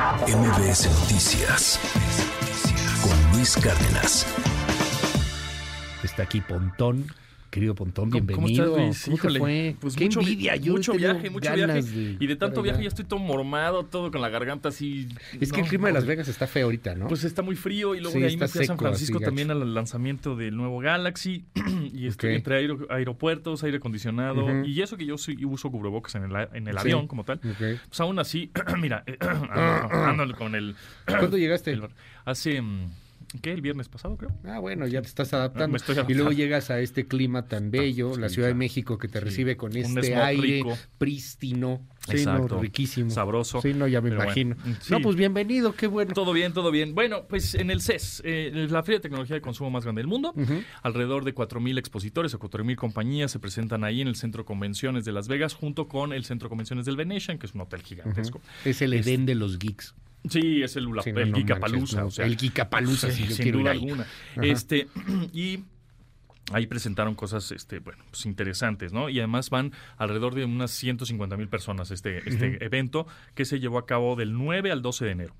MBS Noticias con Luis Cárdenas. Está aquí Pontón. Querido Pontón, ¿Cómo- bienvenido. ¿Cómo Híjole, fue? Pues Qué mucho, vi- envidia. Yo mucho viaje, mucho viaje. de y de tanto viaje ya estoy todo mormado, todo con la garganta así. Es que el clima de Las Vegas está feo ahorita, ¿no? Pues está muy frío y luego Sí, de ahí me fui a San Francisco así, también al lanzamiento del nuevo Galaxy y estoy entre aero- aeropuertos, aire acondicionado y eso que yo uso cubrebocas en el, en el Sí. avión como tal. Pues aún así, mira, ando con el... ¿Cuándo llegaste? el- hace, mm, ¿qué? El viernes pasado creo. Ah, bueno, ya te estás adaptando. Me estoy Y luego adaptando. llegas a este clima tan bello, la sí, Ciudad de. México que te recibe con este aire rico. prístino. Sí, Exacto. no, riquísimo. Sabroso. Sí, no, ya me imagino. bueno, sí. No, pues bienvenido, qué bueno. Todo bien, todo bien. Bueno, pues en el CES, eh, la Feria de Tecnología de Consumo más grande del mundo, alrededor de 4.000 expositores o 4.000 compañías se presentan ahí en el Centro Convenciones de Las Vegas, junto con el Centro Convenciones del Venetian, que es un hotel gigantesco. Es el Edén de los geeks. Sí, es el, Sí, no, el no Geekapalooza, manches, no, o sea, el sí, yo sin quiero ir duda ahí. alguna. Ajá. Este, y ahí presentaron cosas, este, bueno, pues interesantes, ¿no? Y además van alrededor de unas 150 mil personas este, este evento que se llevó a cabo del 9 al 12 de enero.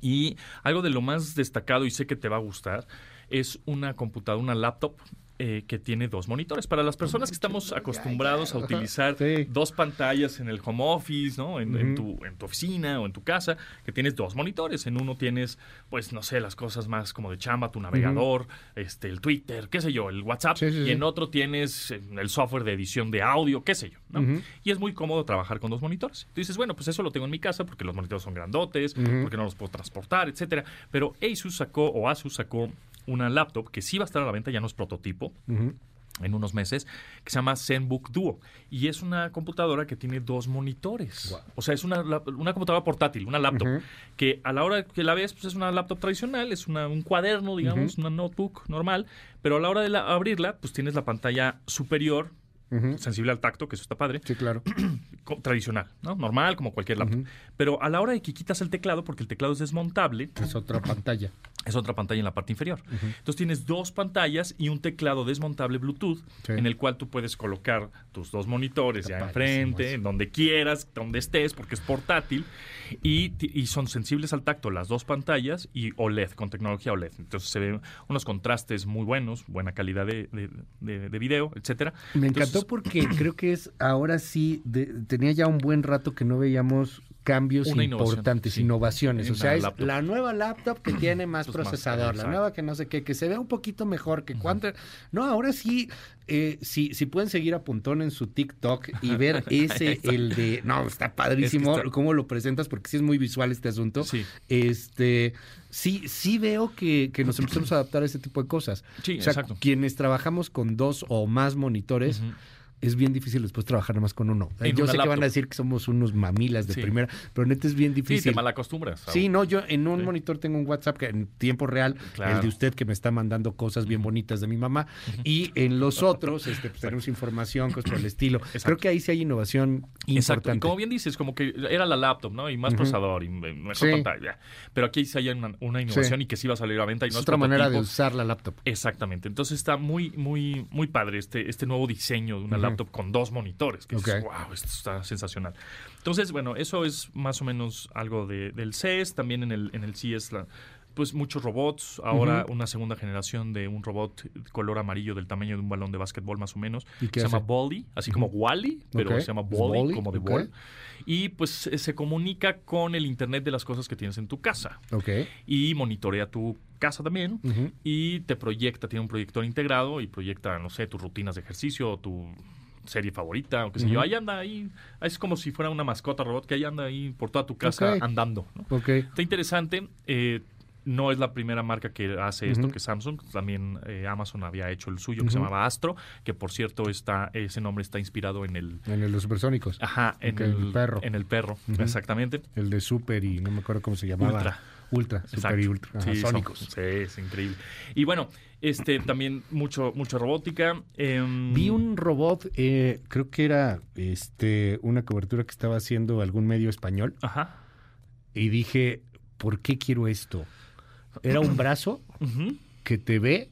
Y algo de lo más destacado, y sé que te va a gustar, es una computadora, una laptop eh, que tiene dos monitores. Para las personas que estamos acostumbrados a utilizar Sí. dos pantallas en el home office, ¿no? En, tu, en tu oficina o en tu casa, que tienes dos monitores. En uno tienes, pues, no sé, las cosas más como de chamba, tu navegador, este, el Twitter, qué sé yo, el WhatsApp. Sí, sí, y en otro tienes eh, el software de edición de audio, qué sé yo, ¿no? Y es muy cómodo trabajar con dos monitores. Tú dices, bueno, pues eso lo tengo en mi casa porque los monitores son grandotes, porque no los puedo transportar, etcétera. Pero Asus sacó, o Asus sacó una laptop que sí va a estar a la venta, ya no es prototipo, en unos meses, que se llama ZenBook Duo. Y es una computadora que tiene dos monitores. O sea, es una, una computadora portátil, una laptop, que a la hora que la ves, pues es una laptop tradicional, es una- un cuaderno, digamos, una notebook normal, pero a la hora de la- abrirla, pues tienes la pantalla superior, sensible al tacto, que eso está padre, Sí, claro. tradicional, ¿no? Normal, como cualquier laptop. Pero a la hora de que quitas el teclado, porque el teclado es desmontable, Es otra pantalla. es otra pantalla en la parte inferior. Entonces tienes dos pantallas y un teclado desmontable Bluetooth Sí. en el cual tú puedes colocar tus dos monitores Está ya enfrente, en donde quieras, donde estés, porque es portátil y, son sensibles al tacto las dos pantallas y OLED, con tecnología OLED. Entonces se ven unos contrastes muy buenos, buena calidad de, de, de- de video, etcétera. Me Entonces, encantó porque creo que es ahora sí, de- tenía ya un buen rato que no veíamos cambios Una innovación, importantes, sí. innovaciones. O sea, es la nueva laptop que tiene más Pues más, procesador, la nueva que no sé qué, que se ve un poquito mejor que cuánto. No, ahora sí, eh, si, si pueden seguir a Puntón en su TikTok y ver ese, el de. No, está padrísimo Es que está- cómo lo presentas, porque sí es muy visual este asunto. Sí. Este. Sí, sí veo que, que nos empezamos a adaptar a ese tipo de cosas. Sí, o sea, exacto. quienes trabajamos con dos o más monitores. Es bien difícil después trabajar nada más con uno. Yo sé que van a decir que somos unos mamilas de Sí. primera, pero neta es bien Sí, difícil. te malacostumbras. Sí, no, yo en un Sí. monitor tengo un WhatsApp que en tiempo real, Claro. el de usted que me está mandando cosas bien bonitas de mi mamá, y en los otros este, pues, tenemos información, cosas por el estilo. Creo que ahí sí hay innovación Exacto. Y importante. como bien dices, como que era la laptop, ¿no? Y más Ujú. procesador y mejor Sí. pantalla. Pero aquí sí hay una, una innovación Sí. y que sí va a salir a venta y no es otra manera de usar la laptop. Exactamente. Entonces está muy, muy, muy padre este, este nuevo diseño de una laptop con dos monitores. Que dices, wow, esto está sensacional. Entonces, bueno, eso es más o menos algo de- del CES. También en el, en el CES, la- pues muchos robots. Ahora una segunda generación de un robot color amarillo del tamaño de un balón de básquetbol más o menos. ¿Y qué se llama? Bolly, así como Wally, pero se llama ¿Es Bolly, como de Ok. ball. Y pues se comunica con el Internet de las cosas que tienes en tu casa. Ok. Y monitorea tu casa también y te proyecta, tiene un proyector integrado y proyecta, no sé, tus rutinas de ejercicio tu serie favorita o qué sé yo. Ahí anda, ahí, es como si fuera una mascota robot que ahí anda ahí por toda tu casa andando. ¿no? Ok. Está interesante. eh, no es la primera marca que hace esto, Ujú. que Samsung. También eh, Amazon había hecho el suyo, que se llamaba Astro, que por cierto está, ese nombre está inspirado en el... En el los supersónicos. Ajá, en el, el perro. En el perro, exactamente. El de super y no me acuerdo cómo se llamaba. Ultra. Ultra, super y ultra. Ajá, Sí, son- sónicos. sí, es increíble. Y bueno, este también mucho, mucha robótica. em, Vi un robot, eh, creo que era este una cobertura que estaba haciendo algún medio español Ajá. y dije, ¿por qué quiero esto? Era un brazo que te ve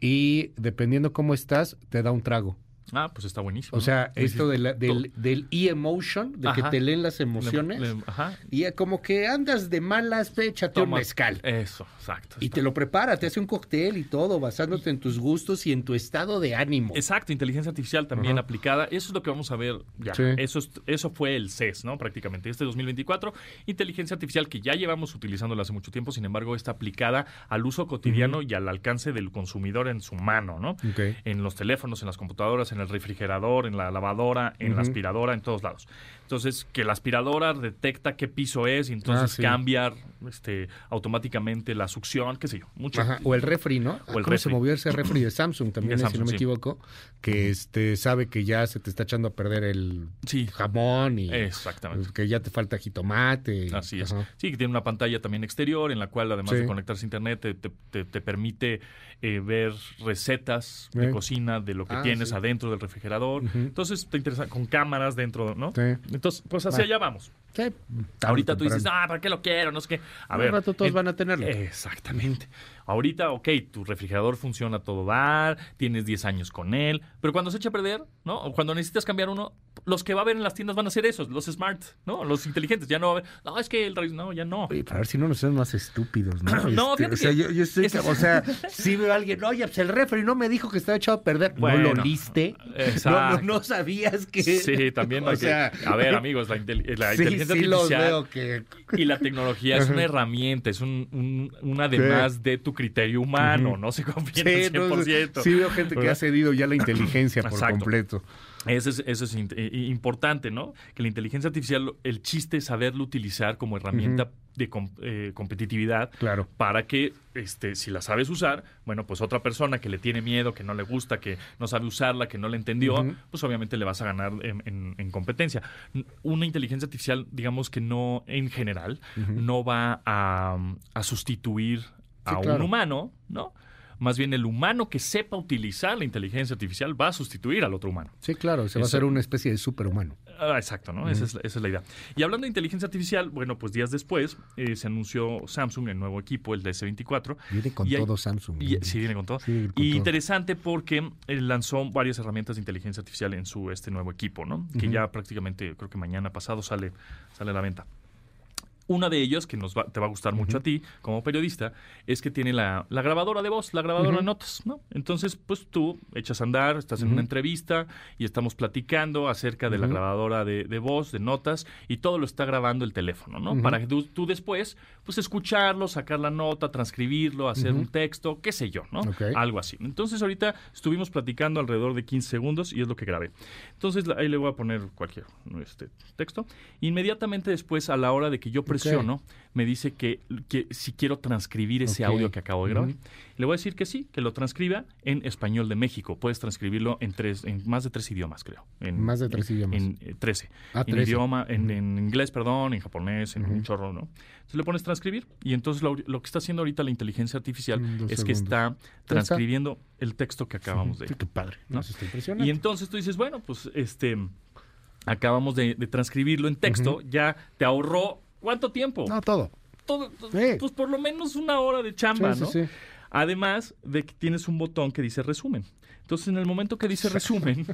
y dependiendo cómo estás, te da un trago. Ah, pues está buenísimo. O sea, esto de la- del, del e-emotion, de que te leen las emociones. le- ajá. Y como que andas de malas, échate un Toma- mezcal. Eso, exacto. Y te lo prepara, te hace un cóctel y todo, basándote en tus gustos y en tu estado de ánimo. Exacto, inteligencia artificial también Ajá. aplicada. Eso es lo que vamos a ver ya. Sí. Eso, es- eso fue el CES, ¿no? Prácticamente. Este 2024, inteligencia artificial que ya llevamos utilizándola hace mucho tiempo, sin embargo, está aplicada al uso cotidiano y al alcance del consumidor en su mano, ¿no? En los teléfonos, en las computadoras, en el refrigerador, en la lavadora, en la aspiradora, en todos lados. Entonces, que la aspiradora detecta qué piso es y entonces Ah, sí. cambia este, automáticamente la succión, qué sé yo. Mucho. Ajá, O el refri, ¿no? O el ¿Cómo se refri. movió ese refri de Samsung también, De si no me sí. equivoco? Que este sabe que ya se te está echando a perder el Sí, jamón y exactamente. que ya te falta jitomate. y- Así es. ajá. Sí, que tiene una pantalla también exterior en la cual además de conectarse a internet te, te- te- te permite eh, ver recetas de Sí. cocina de lo que Ah, tienes adentro del refrigerador. Entonces te interesa con cámaras dentro, ¿no? Sí. Entonces, pues hacia allá vamos. Tarde Ahorita tú dices, ah, ¿para qué lo quiero? No sé qué. A ver. rato todos van a tenerlo. Exactamente. Ahorita, ok, tu refrigerador funciona a todo dar, tienes 10 años con él, pero cuando se echa a perder, ¿no? O cuando necesitas cambiar uno, los que va a haber en las tiendas van a ser esos, los smart, ¿no? Los inteligentes. Ya no va a haber, no, es que el, no, ya no. Oye, para ver si no nos hacemos más estúpidos, ¿no? No, Este, fíjate o sea, que- yo, yo estoy, Ese- o sea, si veo a alguien, oye, pues el refri no me dijo que estaba echado a perder. no Bueno, lo liste. exacto. No, no, no sabías que. Sí, también. o hay que- sea, a ver, amigos, la, intel- la sí, inteligencia sí los artificial veo que. y la tecnología es una herramienta, es un, un, un además de tu criterio humano, no se confía Sí, en no, el 100%. sí veo gente que ha cedido ya la inteligencia por Exacto. completo. Eso es, eso es eh, importante, ¿no? Que la inteligencia artificial, el chiste es saberlo utilizar como herramienta de com- eh, competitividad Claro. para que, este, si la sabes usar, bueno, pues otra persona que le tiene miedo, que no le gusta, que no sabe usarla, que no la entendió, pues obviamente le vas a ganar en, en- en competencia. Una inteligencia artificial, digamos que no, en general, no va a, a sustituir a un claro. humano, ¿no? Más bien el humano que sepa utilizar la inteligencia artificial va a sustituir al otro humano. Sí, claro, se va a hacer una especie de superhumano. Ah, exacto, ¿no? esa, es, la- esa es la idea. Y hablando de inteligencia artificial, bueno, pues días después eh, se anunció Samsung, el nuevo equipo, el DS24. Viene con Y hay- todo Samsung. Sí, viene con todo. Sí, con y todo. interesante porque eh, lanzó varias herramientas de inteligencia artificial en su este nuevo equipo, ¿no? Que ya prácticamente, creo que mañana pasado sale, sale a la venta. Una de ellas, que nos va- te va a gustar mucho a ti como periodista, es que tiene la, la grabadora de voz, la grabadora de notas, ¿no? Entonces, pues tú echas a andar, estás en una entrevista y estamos platicando acerca de la grabadora de, de voz, de notas, y todo lo está grabando el teléfono, ¿no? Para que tú, tú después, pues escucharlo, sacar la nota, transcribirlo, hacer un texto, qué sé yo, ¿no? Algo así. Entonces, ahorita estuvimos platicando alrededor de 15 segundos y es lo que grabé. Entonces, ahí le voy a poner cualquier este, texto. Inmediatamente después, a la hora de que yo presiono, me dice que, que si quiero transcribir ese audio que acabo de grabar. Le voy a decir que sí, que lo transcriba en español de México. Puedes transcribirlo en tres, en más de tres idiomas, creo. En, Más de tres en- idiomas. En, eh, 13. Ah, en 13. idioma, en, en inglés, perdón, en japonés, en un chorro, ¿no? Entonces le pones transcribir y entonces lo, lo que está haciendo ahorita la inteligencia artificial dos es que está transcribiendo el texto que acabamos de, Sí, qué padre. ¿no? Eso está impresionante. y entonces tú dices, bueno, pues este acabamos de, de transcribirlo en texto, ya te ahorró ¿cuánto tiempo? No, todo. Todo, Sí. Pues por lo menos una hora de chamba, Sí, ¿no? sí, sí. Además de que tienes un botón que dice resumen. Entonces, en el momento que dice resumen,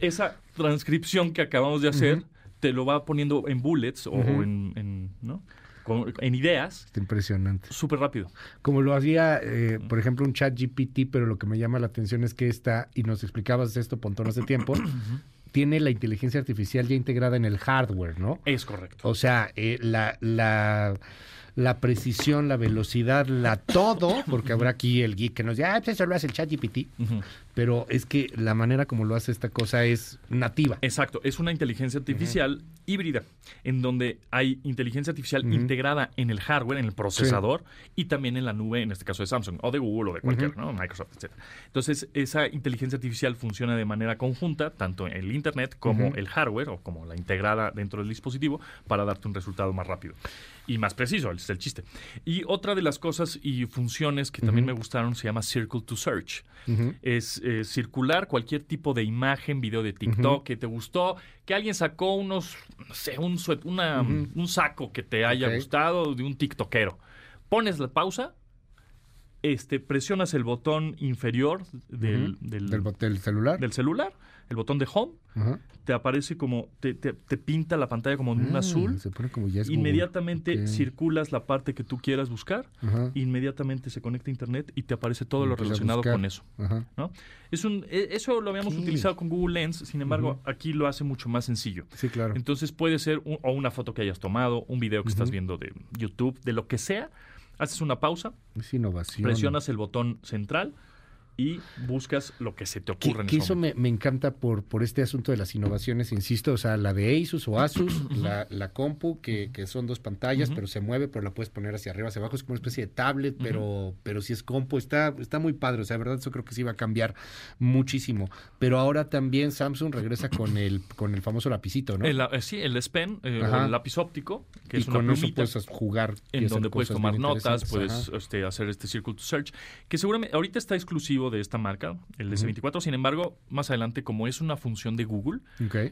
esa transcripción que acabamos de hacer te lo va poniendo en bullets o, en, en, ¿no? Con- en ideas Está impresionante. súper rápido. Como lo hacía, eh, por ejemplo, un chat GPT, pero lo que me llama la atención es que esta, y nos explicabas esto, Pontón, hace tiempo, tiene la inteligencia artificial ya integrada en el hardware, ¿no? Es correcto. O sea, eh, la, la, la precisión, la velocidad, la todo, porque habrá aquí el geek que nos dice, ah, pues eso lo hace el chat GPT, Ujú. pero es que la manera como lo hace esta cosa es nativa. Exacto, es una inteligencia artificial híbrida, en donde hay inteligencia artificial integrada en el hardware, en el procesador, y también en la nube, en este caso de Samsung, o de Google, o de cualquier. ¿no? Microsoft, etc. Entonces, esa inteligencia artificial funciona de manera conjunta, tanto en el Internet como el hardware, o como la integrada dentro del dispositivo, para darte un resultado más rápido. Y más preciso, es el chiste. Y otra de las cosas y funciones que también me gustaron se llama Circle to Search. Es eh, circular cualquier tipo de imagen, video de TikTok que te gustó, que alguien sacó unos, no sé, un, una- un saco que te haya gustado de un TikTokero. Pones la pausa, este, presionas el botón inferior del, del celular. del celular, el botón de home, Ajá. te aparece como, te, te- te pinta la pantalla como en un Ah, azul. Se pone como. Inmediatamente circulas la parte que tú quieras buscar, Ajá. inmediatamente se conecta a internet y te aparece todo lo relacionado con eso. ¿no? Es un, e- eso lo habíamos utilizado con Google Lens, sin embargo, aquí lo hace mucho más sencillo. Sí, claro. Entonces puede ser un- o una foto que hayas tomado, un video que estás viendo de YouTube, de lo que sea. Haces una pausa, Es innovación. presionas el botón central y buscas lo que se te Que, ocurra en que eso me, me encanta por, por este asunto de las innovaciones, insisto, o sea, la de Asus o Asus, la, la compu, que, que son dos pantallas, pero se mueve, pero la puedes poner hacia arriba, hacia abajo, es como una especie de tablet, pero, pero si es compu, está, está muy padre, o sea, de verdad, eso creo que sí va a cambiar muchísimo. Pero ahora también Samsung regresa con el, con el famoso lapicito, ¿no? El, eh, sí, el S Pen, eh, el lápiz óptico, que y es una con eso plumita. puedes jugar. en donde puedes tomar notas, puedes este, hacer este Circle to Search, que seguramente ahorita está exclusivo de esta marca, el S24. Sin embargo, más adelante, como es una función de Google,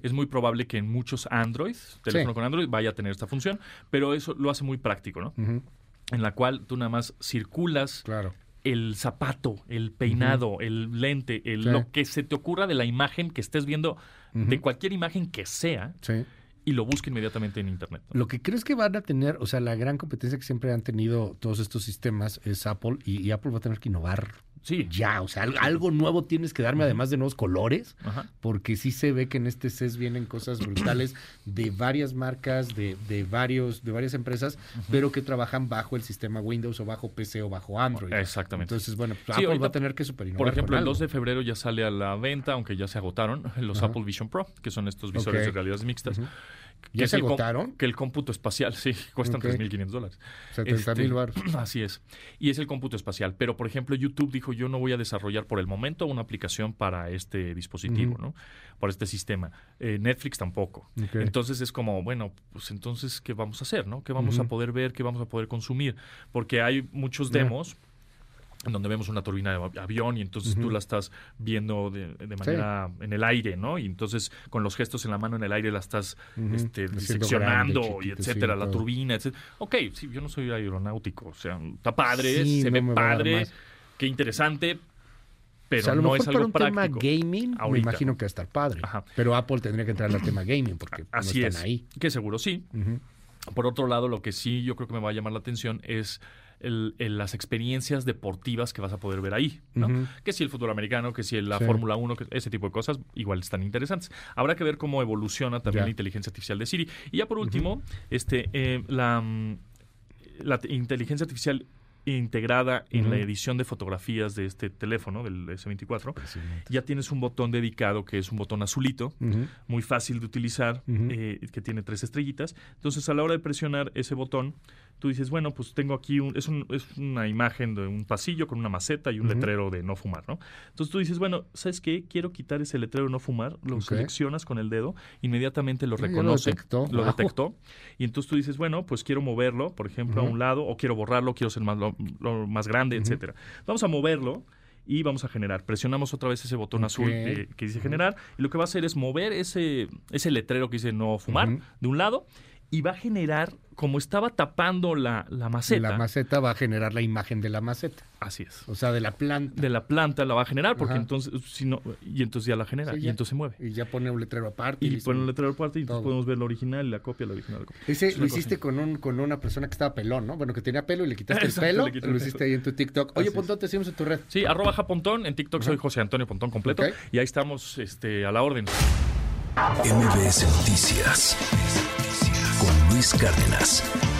es muy probable que en muchos Android, teléfono Sí. con Android, vaya a tener esta función, pero eso lo hace muy práctico, ¿no? En la cual tú nada más circulas Claro. el zapato, el peinado, el lente, el, Sí. lo que se te ocurra de la imagen que estés viendo, de cualquier imagen que sea, Sí. y lo busca inmediatamente en Internet. ¿no? Lo que crees que van a tener, o sea, la gran competencia que siempre han tenido todos estos sistemas es Apple y, y Apple va a tener que innovar Sí. ya, o sea, al- algo nuevo tienes que darme además de nuevos colores, Ajá. porque sí se ve que en este CES vienen cosas brutales de varias marcas, de, de varios, de varias empresas, pero que trabajan bajo el sistema Windows o bajo PC o bajo Android. Exactamente. Entonces, bueno, pues Sí, Apple va a tener que super Por ejemplo, el 2 de febrero ya sale a la venta, aunque ya se agotaron, los Ajá. Apple Vision Pro, que son estos visores de realidades mixtas. ¿Ya se agotaron? Que el cómputo espacial, sí, cuestan Ok. 3.500 dólares. 70 mil Este, baros. Así es. Y es el cómputo espacial. Pero, por ejemplo, YouTube dijo, yo no voy a desarrollar por el momento una aplicación para este dispositivo. ¿no? Para este sistema. Eh, Netflix tampoco. Entonces es como, bueno, pues entonces, ¿qué vamos a hacer, no? ¿Qué vamos a poder ver? ¿Qué vamos a poder consumir? Porque hay muchos demos donde vemos una turbina de av- avión y entonces tú la estás viendo de, de manera en el aire, ¿no? Y entonces con los gestos en la mano en el aire la estás este, diseccionando grande, y etcétera, sí, la todo. turbina, etcétera. Ok, sí, yo no soy aeronáutico, o sea, está padre, Sí, se no ve padre, qué interesante, pero o sea, a lo no mejor es para algo un práctico. tema gaming, me imagino que va a estar padre. Ajá. Pero Apple tendría que entrar al tema gaming porque Así no es, están ahí. que seguro sí. Por otro lado, lo que sí yo creo que me va a llamar la atención es el- el- las experiencias deportivas que vas a poder ver ahí. Que si el fútbol americano, que si la Sí. Fórmula 1, que ese tipo de cosas, igual están interesantes. Habrá que ver cómo evoluciona también la inteligencia artificial de Siri. Y ya por último, este, eh, la, mm, la te- inteligencia artificial integrada en la edición de fotografías de este teléfono, del S24, Impresionante. ya tienes un botón dedicado que es un botón azulito, muy fácil de utilizar, eh, que tiene tres estrellitas. Entonces, a la hora de presionar ese botón, tú dices, bueno, pues tengo aquí, un, es, un- es una imagen de un pasillo con una maceta y un letrero de no fumar, ¿no? Entonces tú dices, bueno, ¿sabes qué? Quiero quitar ese letrero de no fumar, lo seleccionas con el dedo, inmediatamente lo ya lo reconoce, detectó. lo detectó, y entonces tú dices, bueno, pues quiero moverlo, por ejemplo, a un lado, o quiero borrarlo, quiero ser más, lo- lo más grande, Ujú. etcétera. Vamos a moverlo y vamos a generar. Presionamos otra vez ese botón azul que dice generar y lo que va a hacer es mover ese, ese letrero que dice no fumar de un lado y va a generar, como estaba tapando la, la maceta, La maceta va a generar la imagen de la maceta, así es. o sea, de la planta. De la planta la va a generar porque Ajá. entonces, si no, y entonces ya la genera Sí, y ya. entonces se mueve. Y ya pone un letrero aparte. Y listo. pone el letrero aparte y entonces podemos ver la original y la copia, la original. la copia. Ese Es lo hiciste con, un, con una persona que estaba pelón, ¿no? Bueno, que tenía pelo y le quitaste Exacto, el pelo. le quité Lo el hiciste pelo. ahí en tu TikTok. Oye, Así Pontón, te seguimos en tu red. Sí, arroba japontón, en TikTok soy José Antonio Pontón completo Ok. y ahí estamos este, a la orden. MBS Noticias Luis Cárdenas.